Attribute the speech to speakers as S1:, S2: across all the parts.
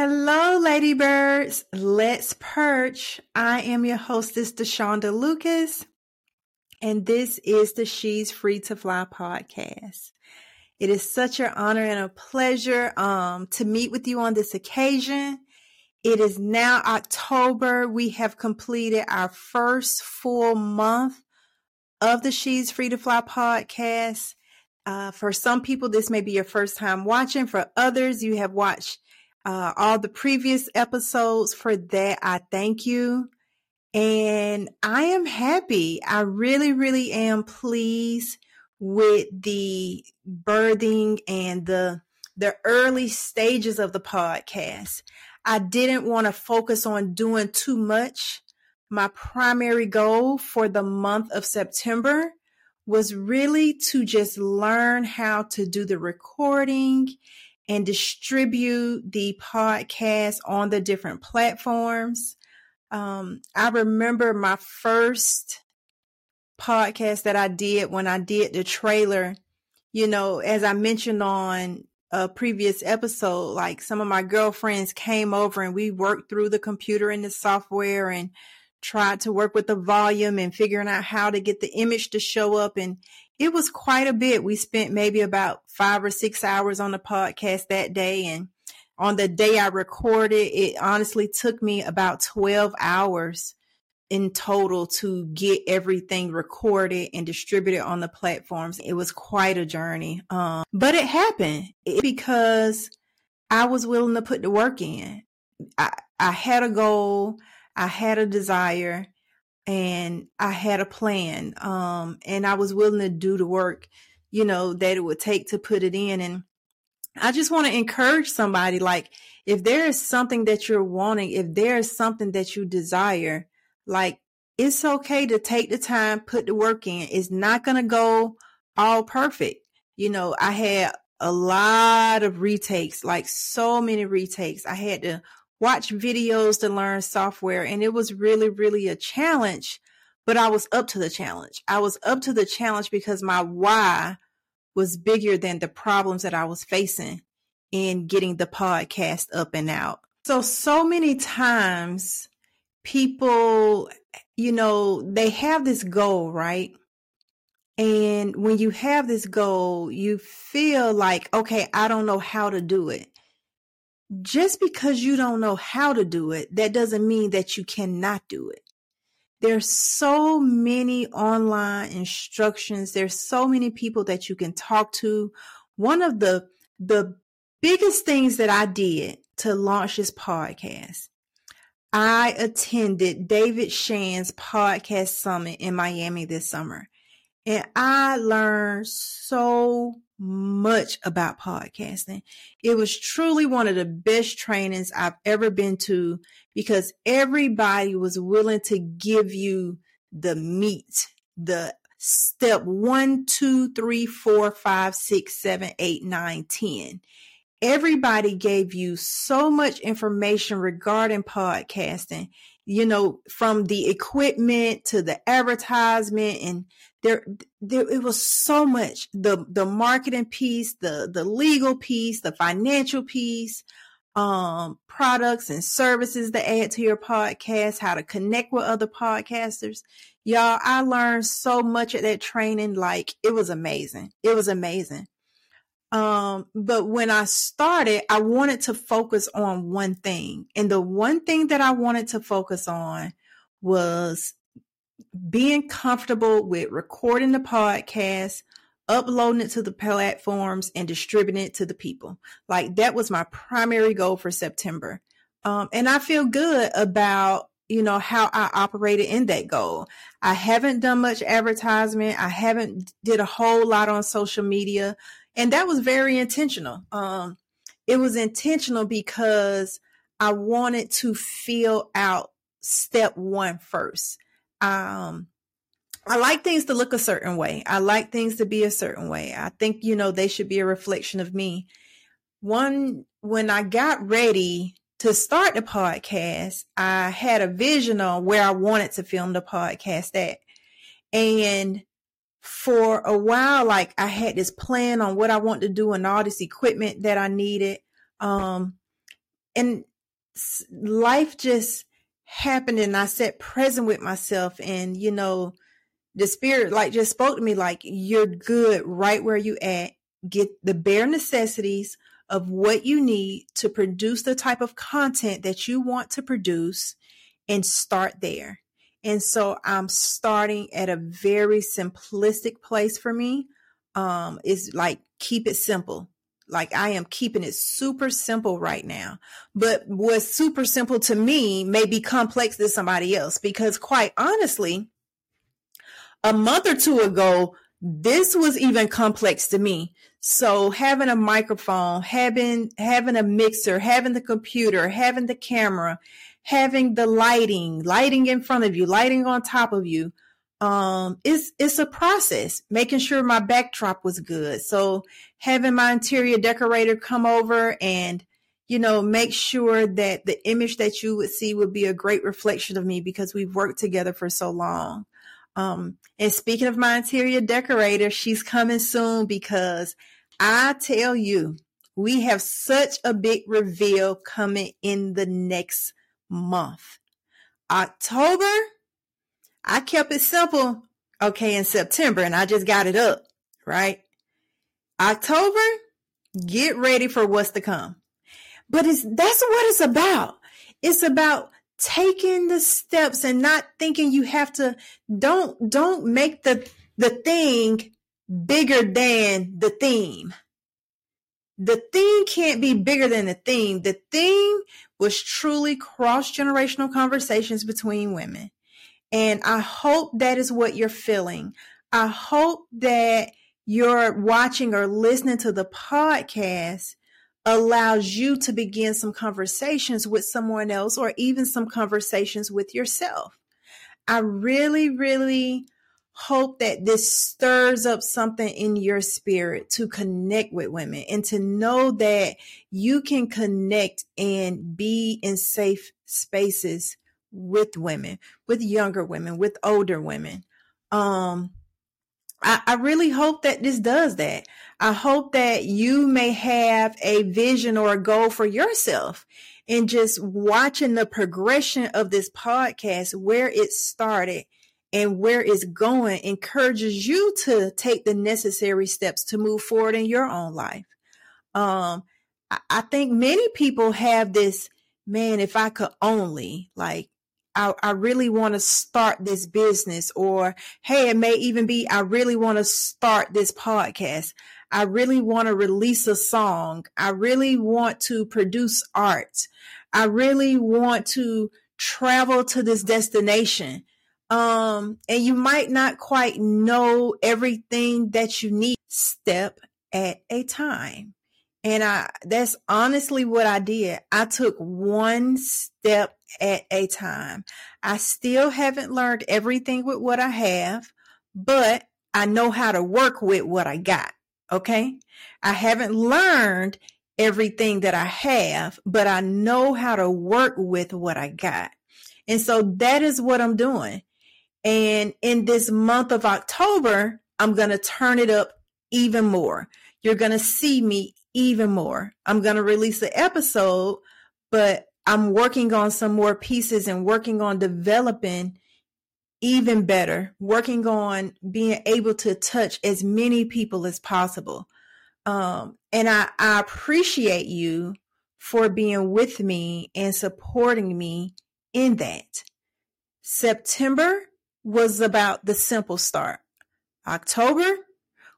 S1: Hello, ladybirds. Let's perch. I am your hostess, De'Shonda Lucas, and this is the She's Free to Fly podcast. It is such an honor and a pleasure um, to meet with you on this occasion. It is now October. We have completed our first full month of the She's Free to Fly podcast. Uh, for some people, this may be your first time watching. For others, you have watched uh, all the previous episodes. For that, I thank you. And I am happy. I really, really am pleased with the birthing and the the early stages of the podcast. I didn't want to focus on doing too much. My primary goal for the month of September was really to just learn how to do the recording and distribute the podcast on the different platforms. Um, I remember my first podcast that I did when I did the trailer. You know, as I mentioned on a previous episode, like some of my girlfriends came over and we worked through the computer and the software and tried to work with the volume and figuring out how to get the image to show up. And it was quite a bit. We spent maybe about five or six hours on the podcast that day. And on the day I recorded, it honestly took me about 12 hours in total to get everything recorded and distributed on the platforms. It was quite a journey. Um, but it happened because I was willing to put the work in. I, I had a goal. I had a desire and I had a plan. Um, and I was willing to do the work, you know, that it would take to put it in. And I just want to encourage somebody like, if there is something that you're wanting, if there is something that you desire, like it's okay to take the time, put the work in. It's not going to go all perfect. You know, I had a lot of retakes, like so many retakes. I had to watch videos to learn software and it was really, really a challenge, but I was up to the challenge. I was up to the challenge because my why was bigger than the problems that I was facing in getting the podcast up and out. So, so many times people, you know, they have this goal, right? And when you have this goal, you feel like, okay, I don't know how to do it. Just because you don't know how to do it, that doesn't mean that you cannot do it. There's so many online instructions. There's so many people that you can talk to. One of the, the biggest things that I did to launch this podcast I attended David Shands podcast summit in Miami this summer and I learned so much about podcasting. It was truly one of the best trainings I've ever been to because everybody was willing to give you the meat, the step one, two, three, four, five, six, seven, eight, nine, ten everybody gave you so much information regarding podcasting, you know, from the equipment to the advertisement and there, there it was so much the the marketing piece, the the legal piece, the financial piece, um products and services to add to your podcast, how to connect with other podcasters. Y'all, I learned so much at that training like it was amazing. It was amazing. Um, but when I started, I wanted to focus on one thing. And the one thing that I wanted to focus on was being comfortable with recording the podcast, uploading it to the platforms, and distributing it to the people. Like that was my primary goal for September. Um, and I feel good about you know how I operated in that goal. I haven't done much advertisement. I haven't did a whole lot on social media and that was very intentional. Um, it was intentional because I wanted to fill out step one first. Um, I like things to look a certain way. I like things to be a certain way. I think, you know, they should be a reflection of me. One, when I got ready to start the podcast, I had a vision on where I wanted to film the podcast at. And for a while, like I had this plan on what I want to do and all this equipment that I needed. Um, and life just happened and I sat present with myself and, you know, the spirit like just spoke to me like, you're good right where you at. Get the bare necessities of what you need to produce the type of content that you want to produce and start there. And so I'm starting at a very simplistic place for me. Um, is like keep it simple. Like I am keeping it super simple right now. But what's super simple to me may be complex to somebody else because quite honestly, a month or two ago, this was even complex to me. So having a microphone, having having a mixer, having the computer, having the camera, having the lighting, lighting in front of you, lighting on top of you, um, it's it's a process. Making sure my backdrop was good. So having my interior decorator come over and you know make sure that the image that you would see would be a great reflection of me because we've worked together for so long. Um, and speaking of my interior decorator, she's coming soon because I tell you, we have such a big reveal coming in the next month. October, I kept it simple, okay, in September, and I just got it up, right? October, get ready for what's to come. But it's that's what it's about. It's about taking the steps and not thinking you have to don't don't make the the thing bigger than the theme. The theme can't be bigger than the theme. The theme was truly cross generational conversations between women. And I hope that is what you're feeling. I hope that you're watching or listening to the podcast allows you to begin some conversations with someone else or even some conversations with yourself. I really, really hope that this stirs up something in your spirit to connect with women and to know that you can connect and be in safe spaces with women, with younger women, with older women. Um, I, I really hope that this does that. I hope that you may have a vision or a goal for yourself and just watching the progression of this podcast, where it started and where it's going encourages you to take the necessary steps to move forward in your own life. Um, I, think many people have this, man, if I could only like, I, I really want to start this business or, Hey, it may even be, I really want to start this podcast. I really want to release a song. I really want to produce art. I really want to travel to this destination. Um, and you might not quite know everything that you need step at a time. And I, that's honestly what I did. I took one step at a time. I still haven't learned everything with what I have, but I know how to work with what I got. Okay. I haven't learned everything that I have, but I know how to work with what I got. And so that is what I'm doing. And in this month of October, I'm going to turn it up even more. You're going to see me even more. I'm going to release the episode, but I'm working on some more pieces and working on developing even better, working on being able to touch as many people as possible. Um, and I, I appreciate you for being with me and supporting me in that. September was about the simple start. October,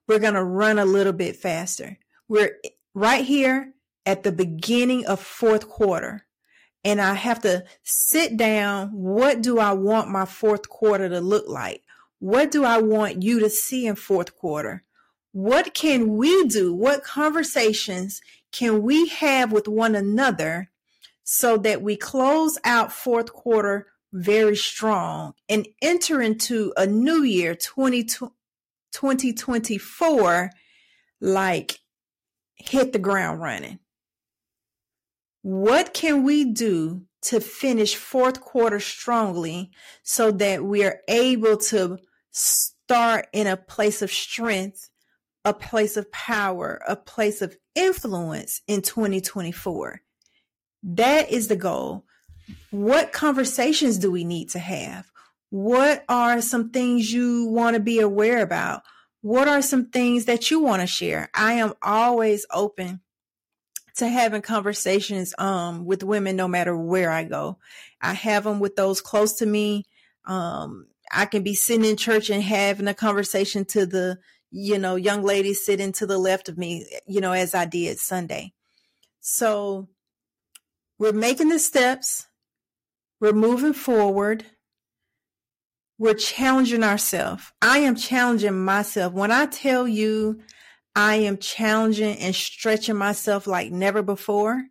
S1: we're going to run a little bit faster. We're right here at the beginning of fourth quarter and I have to sit down. What do I want my fourth quarter to look like? What do I want you to see in fourth quarter? What can we do? What conversations can we have with one another so that we close out fourth quarter very strong and enter into a new year 2024 like hit the ground running? What can we do to finish fourth quarter strongly so that we're able to start in a place of strength, a place of power, a place of influence in 2024? That is the goal. What conversations do we need to have? What are some things you want to be aware about? What are some things that you want to share? I am always open to having conversations um, with women no matter where I go. I have them with those close to me. Um, I can be sitting in church and having a conversation to the, you know, young lady sitting to the left of me, you know, as I did Sunday. So we're making the steps. We're moving forward. We're challenging ourselves. I am challenging myself. When I tell you I am challenging and stretching myself like never before,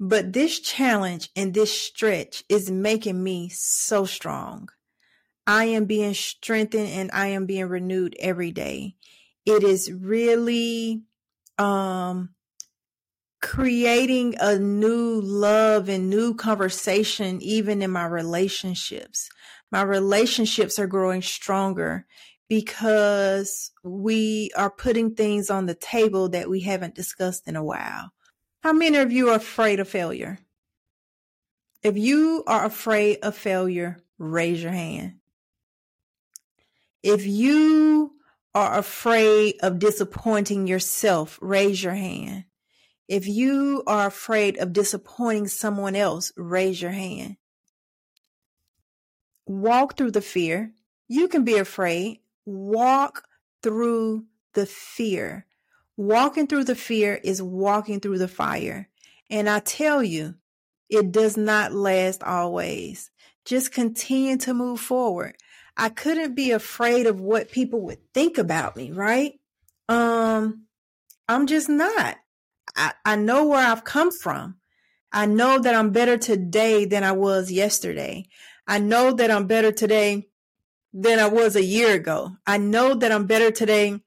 S1: but this challenge and this stretch is making me so strong. I am being strengthened and I am being renewed every day. It is really um creating a new love and new conversation even in my relationships. My relationships are growing stronger because we are putting things on the table that we haven't discussed in a while. How many of you are afraid of failure? If you are afraid of failure, raise your hand. If you are afraid of disappointing yourself, raise your hand. If you are afraid of disappointing someone else, raise your hand. Walk through the fear. You can be afraid. Walk through the fear. Walking through the fear is walking through the fire. And I tell you, it does not last always. Just continue to move forward. I couldn't be afraid of what people would think about me, right? Um, I'm just not. I, I know where I've come from. I know that I'm better today than I was yesterday. I know that I'm better today than I was a year ago. I know that I'm better today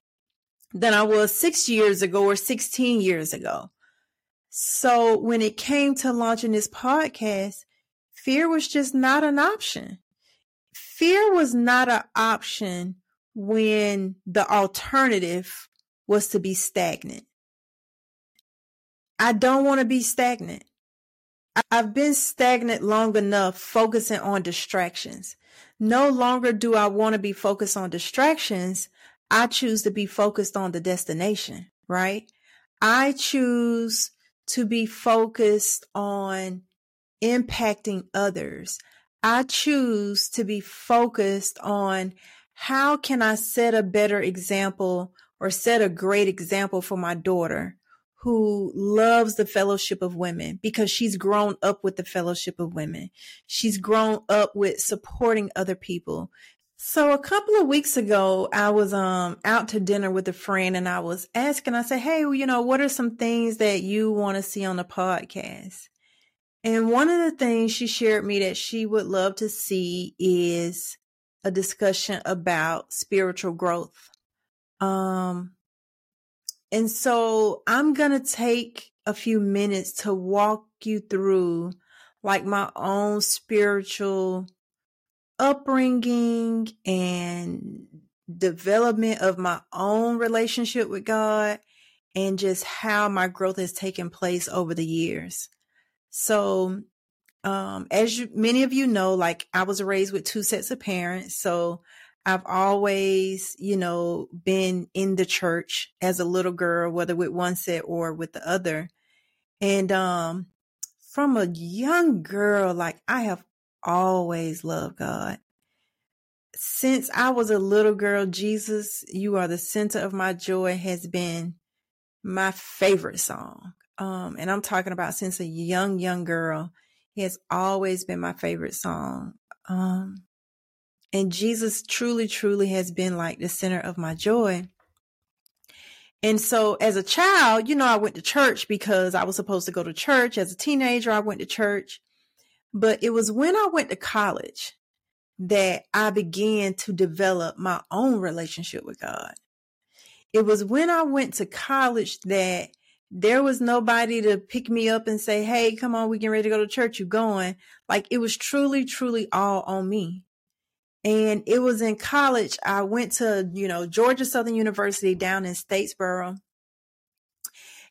S1: than I was six years ago or 16 years ago. So when it came to launching this podcast, fear was just not an option. Fear was not an option when the alternative was to be stagnant. I don't want to be stagnant. I've been stagnant long enough focusing on distractions. No longer do I want to be focused on distractions. I choose to be focused on the destination, right? I choose to be focused on impacting others. I choose to be focused on how can I set a better example or set a great example for my daughter who loves the fellowship of women because she's grown up with the fellowship of women. She's grown up with supporting other people. So a couple of weeks ago, I was um out to dinner with a friend and I was asking, I said, Hey, you know, what are some things that you want to see on the podcast? And one of the things she shared me that she would love to see is a discussion about spiritual growth. Um, and so I'm going to take a few minutes to walk you through like my own spiritual upbringing and development of my own relationship with God and just how my growth has taken place over the years. So, um, as you, many of you know, like I was raised with two sets of parents. So I've always, you know, been in the church as a little girl, whether with one set or with the other. And um from a young girl, like I have always loved God. Since I was a little girl, Jesus, you are the center of my joy has been my favorite song. Um, and I'm talking about since a young, young girl, he has always been my favorite song. Um, and Jesus truly, truly has been like the center of my joy. And so as a child, you know, I went to church because I was supposed to go to church. As a teenager, I went to church. But it was when I went to college that I began to develop my own relationship with God. It was when I went to college that there was nobody to pick me up and say, Hey, come on, we get ready to go to church. You going? Like it was truly, truly all on me. And it was in college. I went to, you know, Georgia Southern University down in Statesboro.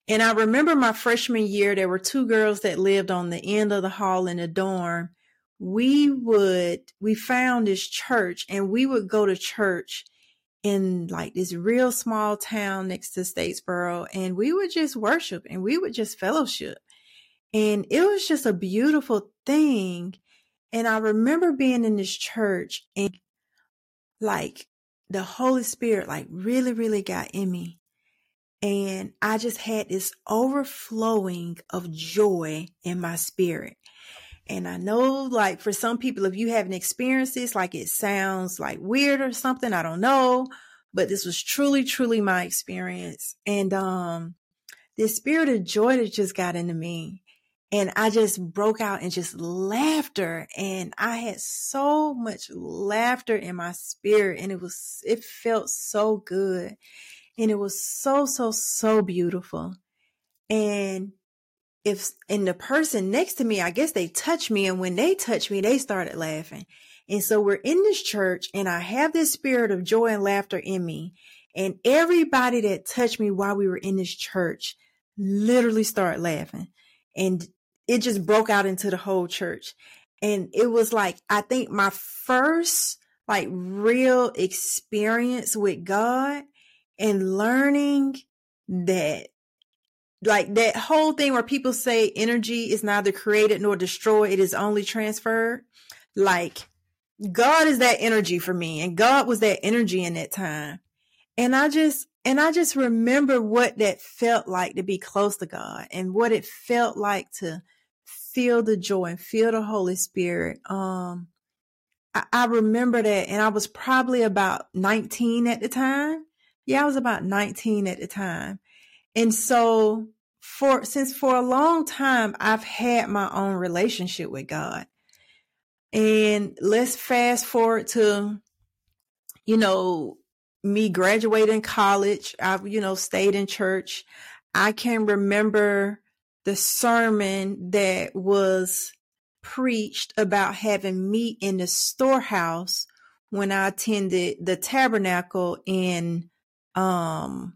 S1: And I remember my freshman year, there were two girls that lived on the end of the hall in the dorm. We would, we found this church and we would go to church in like this real small town next to Statesboro and we would just worship and we would just fellowship. And it was just a beautiful thing. And I remember being in this church and like the Holy Spirit like really, really got in me. And I just had this overflowing of joy in my spirit. And I know like for some people, if you haven't experienced this, like it sounds like weird or something. I don't know, but this was truly, truly my experience. And, um, this spirit of joy that just got into me and I just broke out in just laughter and I had so much laughter in my spirit and it was, it felt so good and it was so, so, so beautiful. And if, and the person next to me, I guess they touched me and when they touched me, they started laughing. And so we're in this church and I have this spirit of joy and laughter in me. And everybody that touched me while we were in this church literally started laughing. And it just broke out into the whole church. And it was like, I think my first like real experience with God and learning that like that whole thing where people say energy is neither created nor destroyed, it is only transferred. Like God is that energy for me and God was that energy in that time. And I just, and I just remember what that felt like to be close to God and what it felt like to feel the joy and feel the Holy Spirit. Um, I, I remember that, and I was probably about 19 at the time. Yeah, I was about 19 at the time. And so for, since for a long time, I've had my own relationship with God. And let's fast forward to, you know, me graduating college. I've, you know, stayed in church. I can remember the sermon that was preached about having meat in the storehouse when I attended the tabernacle in, um,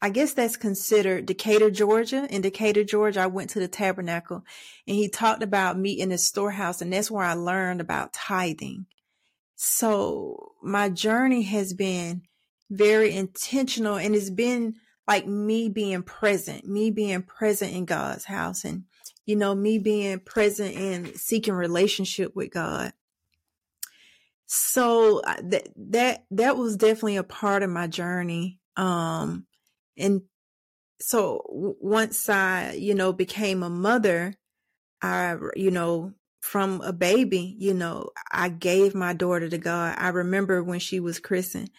S1: I guess that's considered Decatur, Georgia. In Decatur, Georgia, I went to the tabernacle and he talked about meat in the storehouse. And that's where I learned about tithing. So my journey has been very intentional and it's been like me being present, me being present in God's house and, you know, me being present and seeking relationship with God. So uh, that, that, that was definitely a part of my journey. Um, and so once I, you know, became a mother, I, you know, from a baby, you know, I gave my daughter to God. I remember when she was christened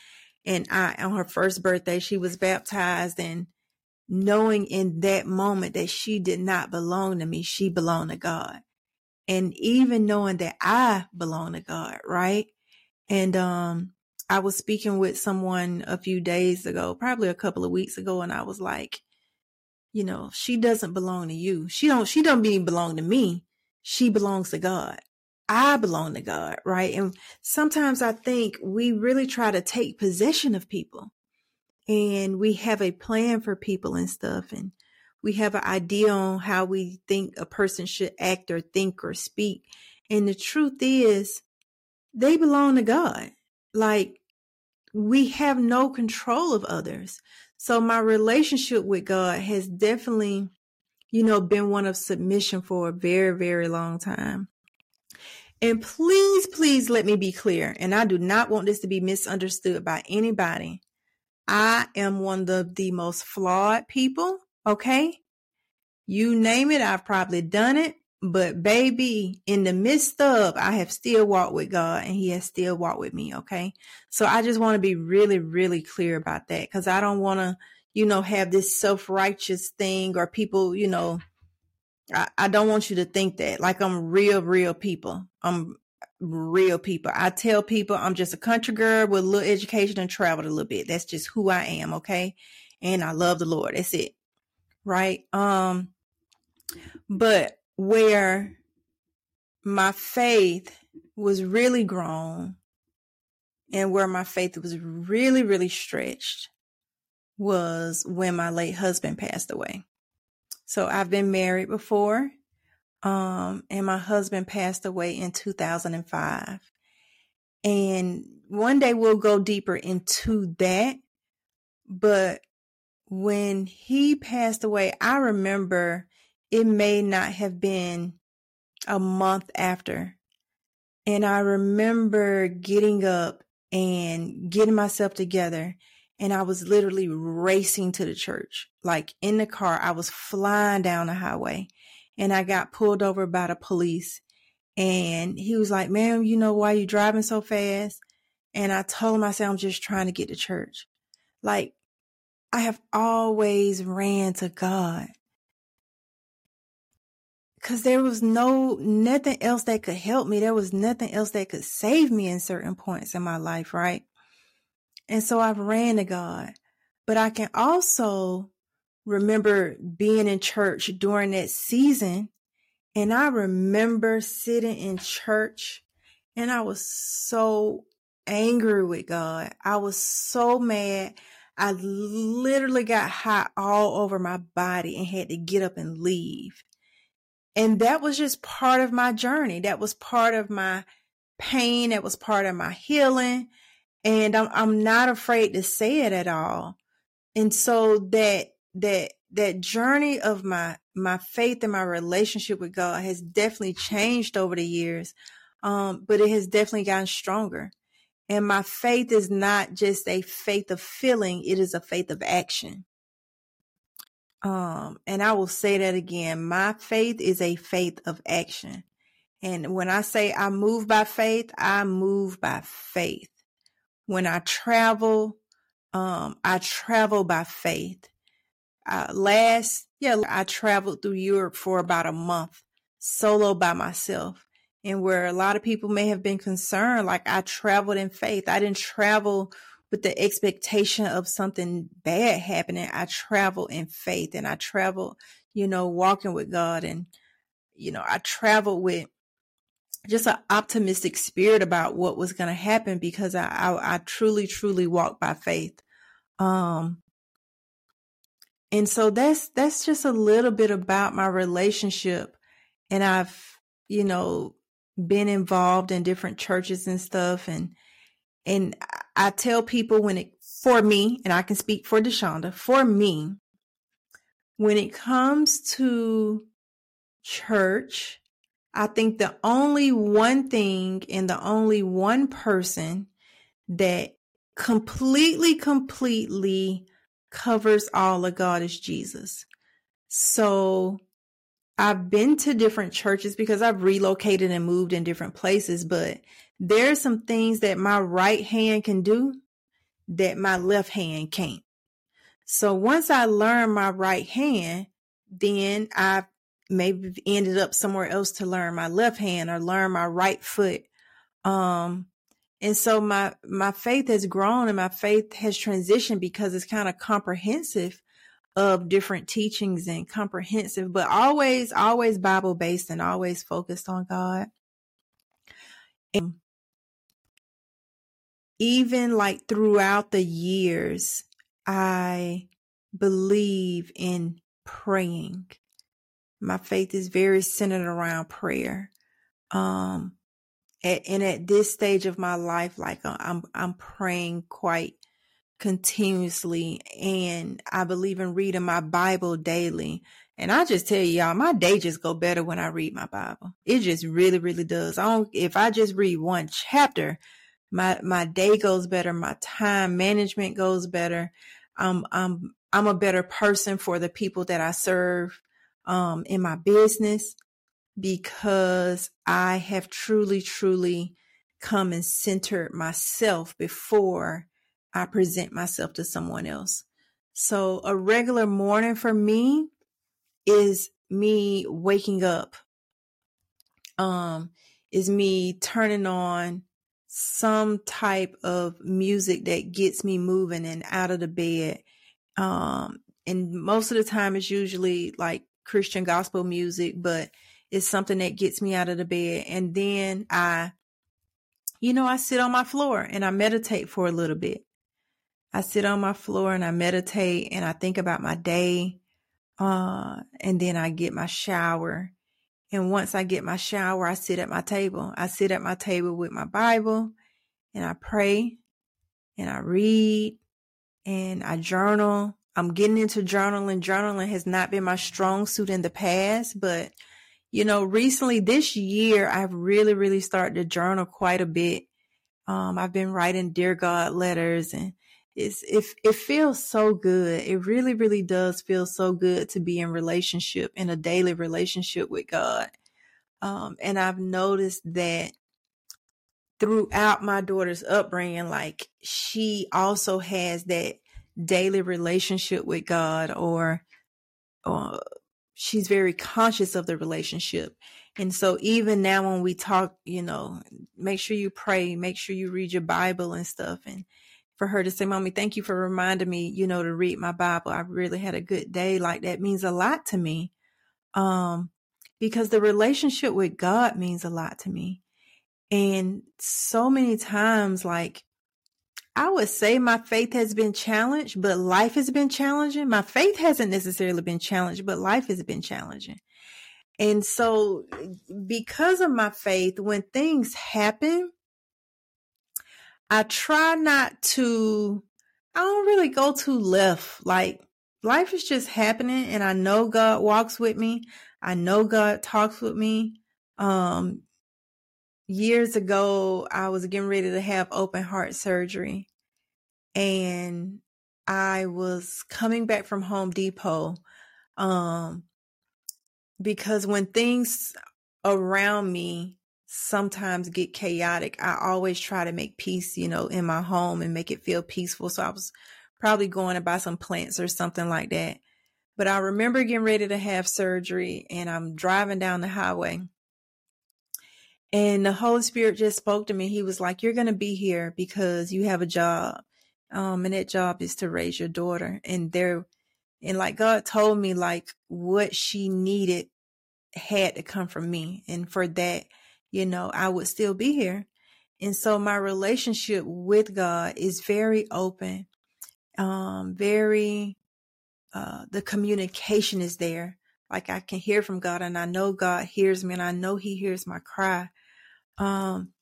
S1: and I, on her first birthday, she was baptized and knowing in that moment that she did not belong to me, she belonged to God. And even knowing that I belong to God, right? And, um, I was speaking with someone a few days ago, probably a couple of weeks ago, and I was like, you know, she doesn't belong to you. She don't, she don't even belong to me. She belongs to God. I belong to God, right? And sometimes I think we really try to take possession of people and we have a plan for people and stuff. And we have an idea on how we think a person should act or think or speak. And the truth is they belong to God. Like we have no control of others. So my relationship with God has definitely, you know, been one of submission for a very, very long time. And please, please let me be clear. And I do not want this to be misunderstood by anybody. I am one of the most flawed people. Okay. You name it. I've probably done it. But baby, in the midst of, I have still walked with God and he has still walked with me. Okay. So I just want to be really, really clear about that because I don't want to, you know, have this self righteous thing or people, you know, I, I don't want you to think that like I'm real, real people. I'm real people. I tell people I'm just a country girl with a little education and traveled a little bit. That's just who I am. Okay. And I love the Lord. That's it. Right. Um, but where my faith was really grown and where my faith was really, really stretched was when my late husband passed away. So I've been married before, um, and my husband passed away in 2005. And one day we'll go deeper into that. But when he passed away, I remember it may not have been a month after. And I remember getting up and getting myself together. And I was literally racing to the church. Like in the car, I was flying down the highway and I got pulled over by the police. And he was like, ma'am, you know why you driving so fast? And I told him, I said, I'm just trying to get to church. Like I have always ran to God because there was no nothing else that could help me. There was nothing else that could save me in certain points in my life, right? And so I've ran to God. But I can also remember being in church during that season. And I remember sitting in church and I was so angry with God. I was so mad. I literally got hot all over my body and had to get up and leave. And that was just part of my journey. That was part of my pain. That was part of my healing. And I'm, I'm not afraid to say it at all. And so that, that, that journey of my, my faith and my relationship with God has definitely changed over the years. Um, but it has definitely gotten stronger. And my faith is not just a faith of feeling, it is a faith of action. Um, and I will say that again. My faith is a faith of action. And when I say I move by faith, I move by faith. When I travel, um, I travel by faith. Uh, last, yeah, I traveled through Europe for about a month solo by myself and where a lot of people may have been concerned like i traveled in faith i didn't travel with the expectation of something bad happening i travel in faith and i travel you know walking with god and you know i traveled with just an optimistic spirit about what was going to happen because I, I i truly truly walk by faith. Um and so that's that's just a little bit about my relationship. And i've you know been involved in different churches and stuff. And and I tell people when it for me and I can speak for De'Shonda for me when it comes to church I think the only one thing and the only one person that completely completely covers all of God is Jesus. So I've been to different churches because I've relocated and moved in different places, but there are some things that my right hand can do that my left hand can't. So once I learn my right hand, then I maybe ended up somewhere else to learn my left hand or learn my right foot. Um, and so my, my faith has grown and my faith has transitioned because it's kind of comprehensive of different teachings and comprehensive, but always, always Bible based and always focused on God. And even like throughout the years, I believe in praying. My faith is very centered around prayer. Um, and at this stage of my life, like uh, I'm, I'm praying quite continuously and I believe in reading my Bible daily. And I just tell y'all, my day just go better when I read my Bible. It just really, really does. I don't, if I just read one chapter, my, my day goes better. My time management goes better. Um, I'm, I'm a better person for the people that I serve, um, in my business because I have truly, truly come and centered myself before I present myself to someone else. So a regular morning for me is me waking up. Um, is me turning on some type of music that gets me moving and out of the bed. Um, and most of the time it's usually like Christian gospel music, but it's something that gets me out of the bed. And then I, you know, I sit on my floor and I meditate for a little bit. I sit on my floor and I meditate and I think about my day. Uh, and then I get my shower. And once I get my shower, I sit at my table. I sit at my table with my Bible and I pray and I read and I journal. I'm getting into journaling. Journaling has not been my strong suit in the past, but you know, recently this year, I've really, really started to journal quite a bit. Um, I've been writing dear God letters and it's, it, it feels so good. It really, really does feel so good to be in relationship, in a daily relationship with God. Um, and I've noticed that throughout my daughter's upbringing, like she also has that daily relationship with God or, or she's very conscious of the relationship. And so even now when we talk, you know, make sure you pray, make sure you read your Bible and stuff. And for her to say, mommy, thank you for reminding me, you know, to read my Bible. I really had a good day. Like that means a lot to me. Um, because the relationship with God means a lot to me. And so many times, like, I would say my faith has been challenged, but life has been challenging. My faith hasn't necessarily been challenged, but life has been challenging. And so, because of my faith, when things happen, I try not to, I don't really go too left. Like, life is just happening, and I know God walks with me. I know God talks with me. Um, years ago, I was getting ready to have open heart surgery and I was coming back from Home Depot. Um, because when things around me sometimes get chaotic, I always try to make peace, you know, in my home and make it feel peaceful. So I was probably going to buy some plants or something like that. But I remember getting ready to have surgery and I'm driving down the highway and the Holy Spirit just spoke to me. He was like, You're going to be here because you have a job. Um, and that job is to raise your daughter. And there, and like God told me, like what she needed had to come from me. And for that, you know, I would still be here. And so my relationship with God is very open, um, very, uh, the communication is there. Like I can hear from God and I know God hears me and I know he hears my cry. Um,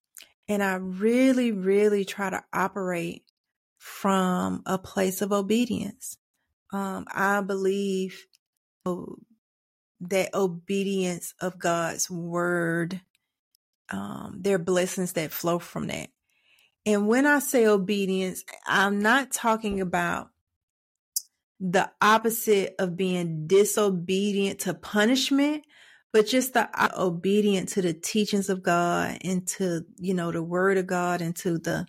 S1: and I really, really try to operate from a place of obedience. Um, I believe that obedience of God's word, um, there are blessings that flow from that. And when I say obedience, I'm not talking about the opposite of being disobedient to punishment, but just the obedient to the teachings of God and to, you know, the word of God and to the,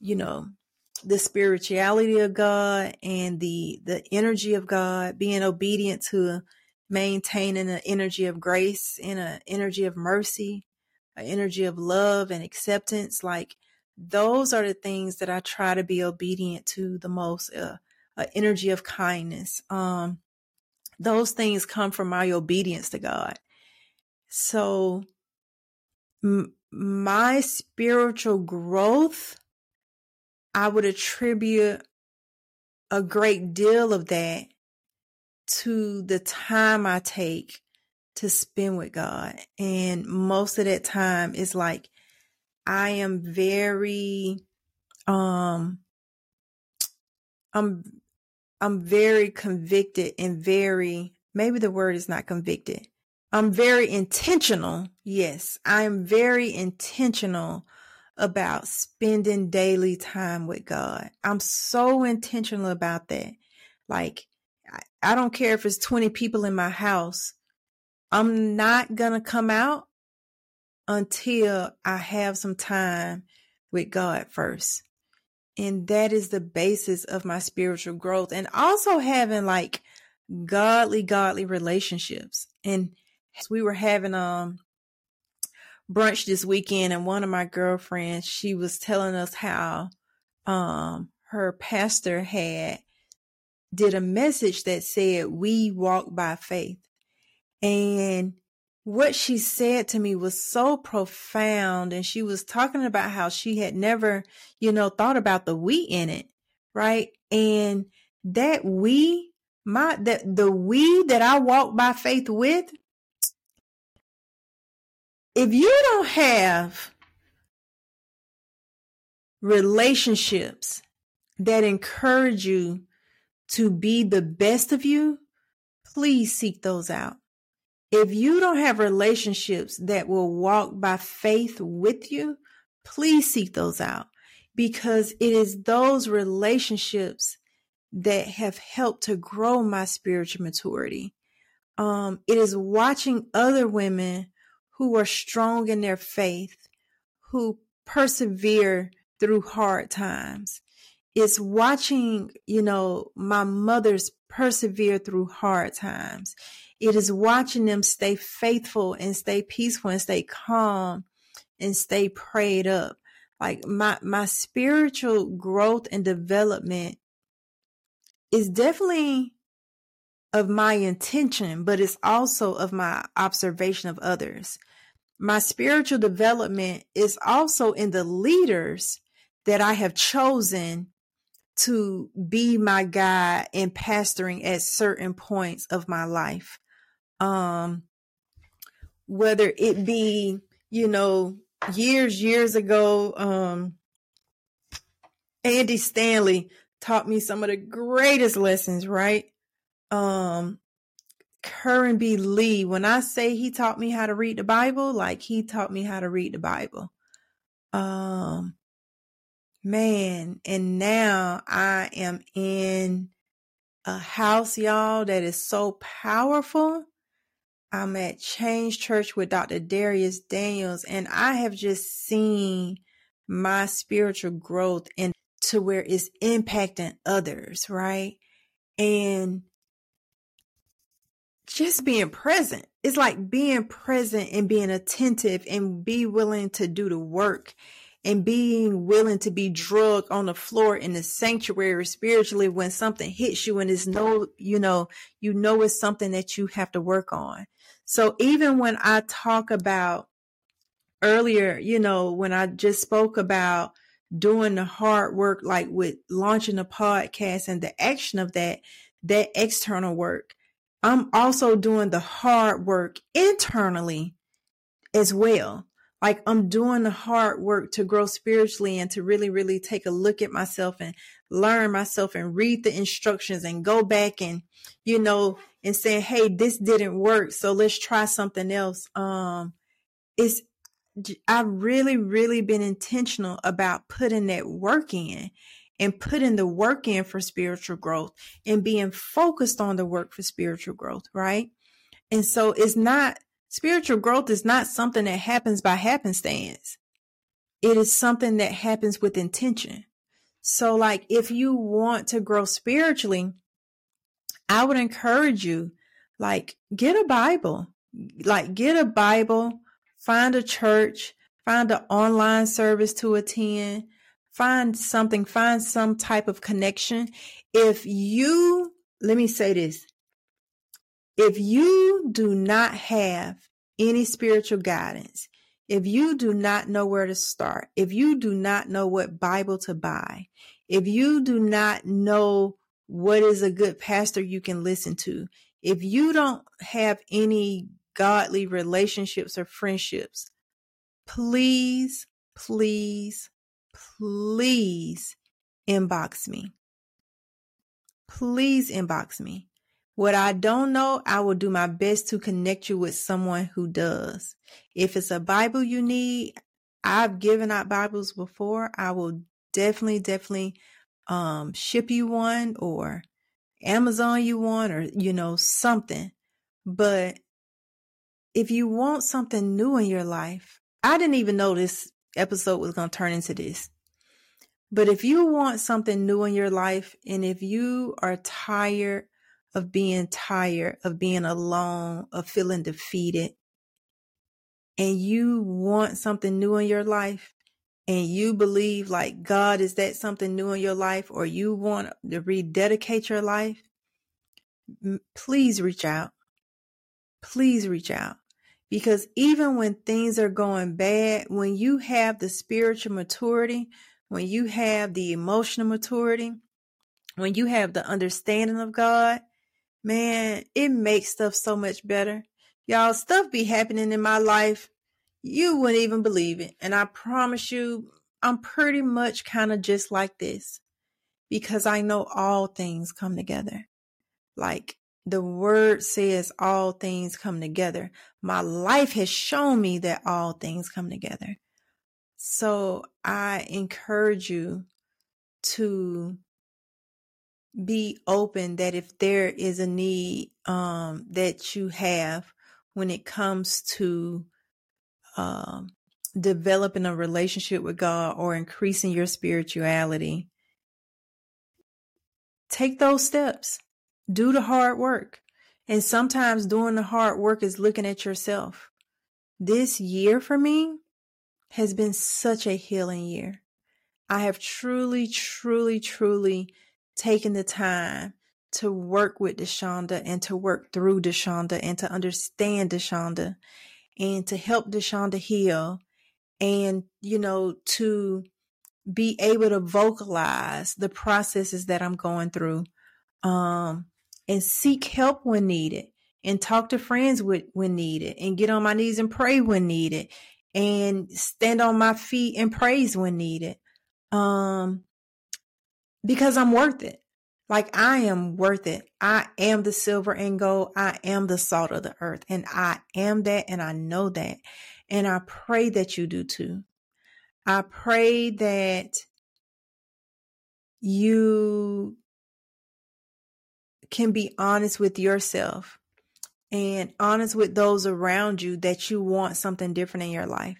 S1: you know, the spirituality of God and the, the energy of God, being obedient to maintaining an energy of grace and an energy of mercy, an energy of love and acceptance. Like those are the things that I try to be obedient to the most, uh, an energy of kindness. Um, those things come from my obedience to God. So m- my spiritual growth, I would attribute a great deal of that to the time I take to spend with God. And most of that time is like I am very um I'm I'm very convicted and very maybe the word is not convicted. I'm very intentional. Yes, I am very intentional about spending daily time with God. I'm so intentional about that. Like, I don't care if it's 20 people in my house. I'm not going to come out until I have some time with God first. And that is the basis of my spiritual growth and also having like godly, godly relationships. And we were having um brunch this weekend and one of my girlfriends she was telling us how um her pastor had did a message that said we walk by faith and what she said to me was so profound and she was talking about how she had never you know thought about the we in it right? And that we, my, that the we that I walk by faith with, if you don't have relationships that encourage you to be the best of you, please seek those out. If you don't have relationships that will walk by faith with you, please seek those out because it is those relationships that have helped to grow my spiritual maturity. Um, it is watching other women who are strong in their faith, who persevere through hard times. It's watching, you know, my mother's persevere through hard times. It is watching them stay faithful and stay peaceful and stay calm and stay prayed up. Like my, my spiritual growth and development is definitely of my intention, but it's also of my observation of others. My spiritual development is also in the leaders that I have chosen to be my guide in pastoring at certain points of my life. Um, whether it be, you know, years, years ago, um, Andy Stanley taught me some of the greatest lessons, right? Um, Curran B. Lee, when I say he taught me how to read the Bible, like he taught me how to read the Bible. Um, man, and now I am in a house, y'all, that is so powerful. I'm at Change Church with Dr. Dharius Daniels, and I have just seen my spiritual growth and to where it's impacting others, right? And just being present. It's like being present and being attentive and be willing to do the work and being willing to be drugged on the floor in the sanctuary spiritually when something hits you and it's no, you know, you know it's something that you have to work on. So even when I talk about earlier, you know, when I just spoke about doing the hard work, like with launching a podcast and the action of that, that external work, I'm also doing the hard work internally as well. Like I'm doing the hard work to grow spiritually and to really, really take a look at myself and learn myself and read the instructions and go back and, you know, and saying, Hey, this didn't work. So let's try something else. Um, it's, I've really, really been intentional about putting that work in and putting the work in for spiritual growth and being focused on the work for spiritual growth, right? And so it's not Spiritual growth is not something that happens by happenstance. It is something that happens with intention. So, like, if you want to grow spiritually, I would encourage you, like, get a Bible, like, get a Bible, find a church, find an online service to attend, find something, find some type of connection. If you, let me say this, if you do not have any spiritual guidance, if you do not know where to start, if you do not know what Bible to buy, if you do not know what is a good pastor you can listen to, if you don't have any godly relationships or friendships, please, please, please inbox me. Please inbox me. What I don't know, I will do my best to connect you with someone who does. If it's a Bible you need, I've given out Bibles before. I will definitely, definitely um, ship you one or Amazon you one or, you know, something. But if you want something new in your life, I didn't even know this episode was going to turn into this. But if you want something new in your life and if you are tired of being tired, of being alone, of feeling defeated, and you want something new in your life, and you believe like God is that something new in your life, or you want to rededicate your life, please reach out. Please reach out. Because even when things are going bad, when you have the spiritual maturity, when you have the emotional maturity, when you have the understanding of God, man, it makes stuff so much better. Y'all, stuff be happening in my life. You wouldn't even believe it. And I promise you, I'm pretty much kind of just like this because I know all things come together. Like the word says all things come together. My life has shown me that all things come together. So I encourage you to be open that if there is a need um, that you have when it comes to um, developing a relationship with God or increasing your spirituality, take those steps. Do the hard work. And sometimes doing the hard work is looking at yourself. This year for me has been such a healing year. I have truly, truly, truly taken the time to work with De'Shonda and to work through De'Shonda and to understand De'Shonda and to help De'Shonda heal and, you know, to be able to vocalize the processes that I'm going through. Um, and seek help when needed and talk to friends with, when needed and get on my knees and pray when needed and stand on my feet and praise when needed. Um, because I'm worth it. Like I am worth it. I am the silver and gold. I am the salt of the earth and I am that and I know that. And I pray that you do too. I pray that you can be honest with yourself and honest with those around you that you want something different in your life.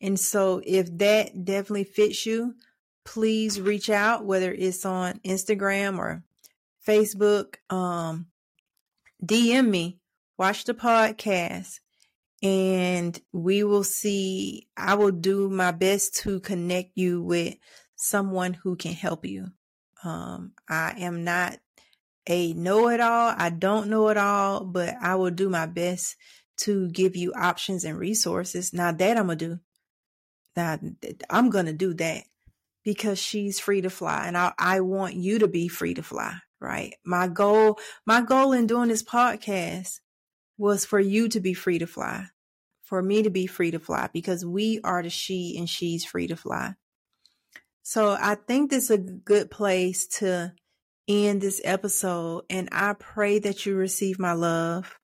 S1: And so if that definitely fits you, please reach out, whether it's on Instagram or Facebook. Um, DM me, watch the podcast, and we will see. I will do my best to connect you with someone who can help you. Um, I am not a know it all. I don't know it all, but I will do my best to give you options and resources. Now that I'm gonna do. Now I'm gonna do that because she's free to fly and I, I want you to be free to fly, right? My goal, my goal in doing this podcast was for you to be free to fly, for me to be free to fly because we are the she and she's free to fly. So I think this is a good place to end this episode. And I pray that you receive my love.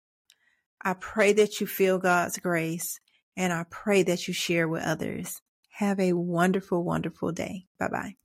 S1: I pray that you feel God's grace. And I pray that you share with others. Have a wonderful, wonderful day. Bye bye.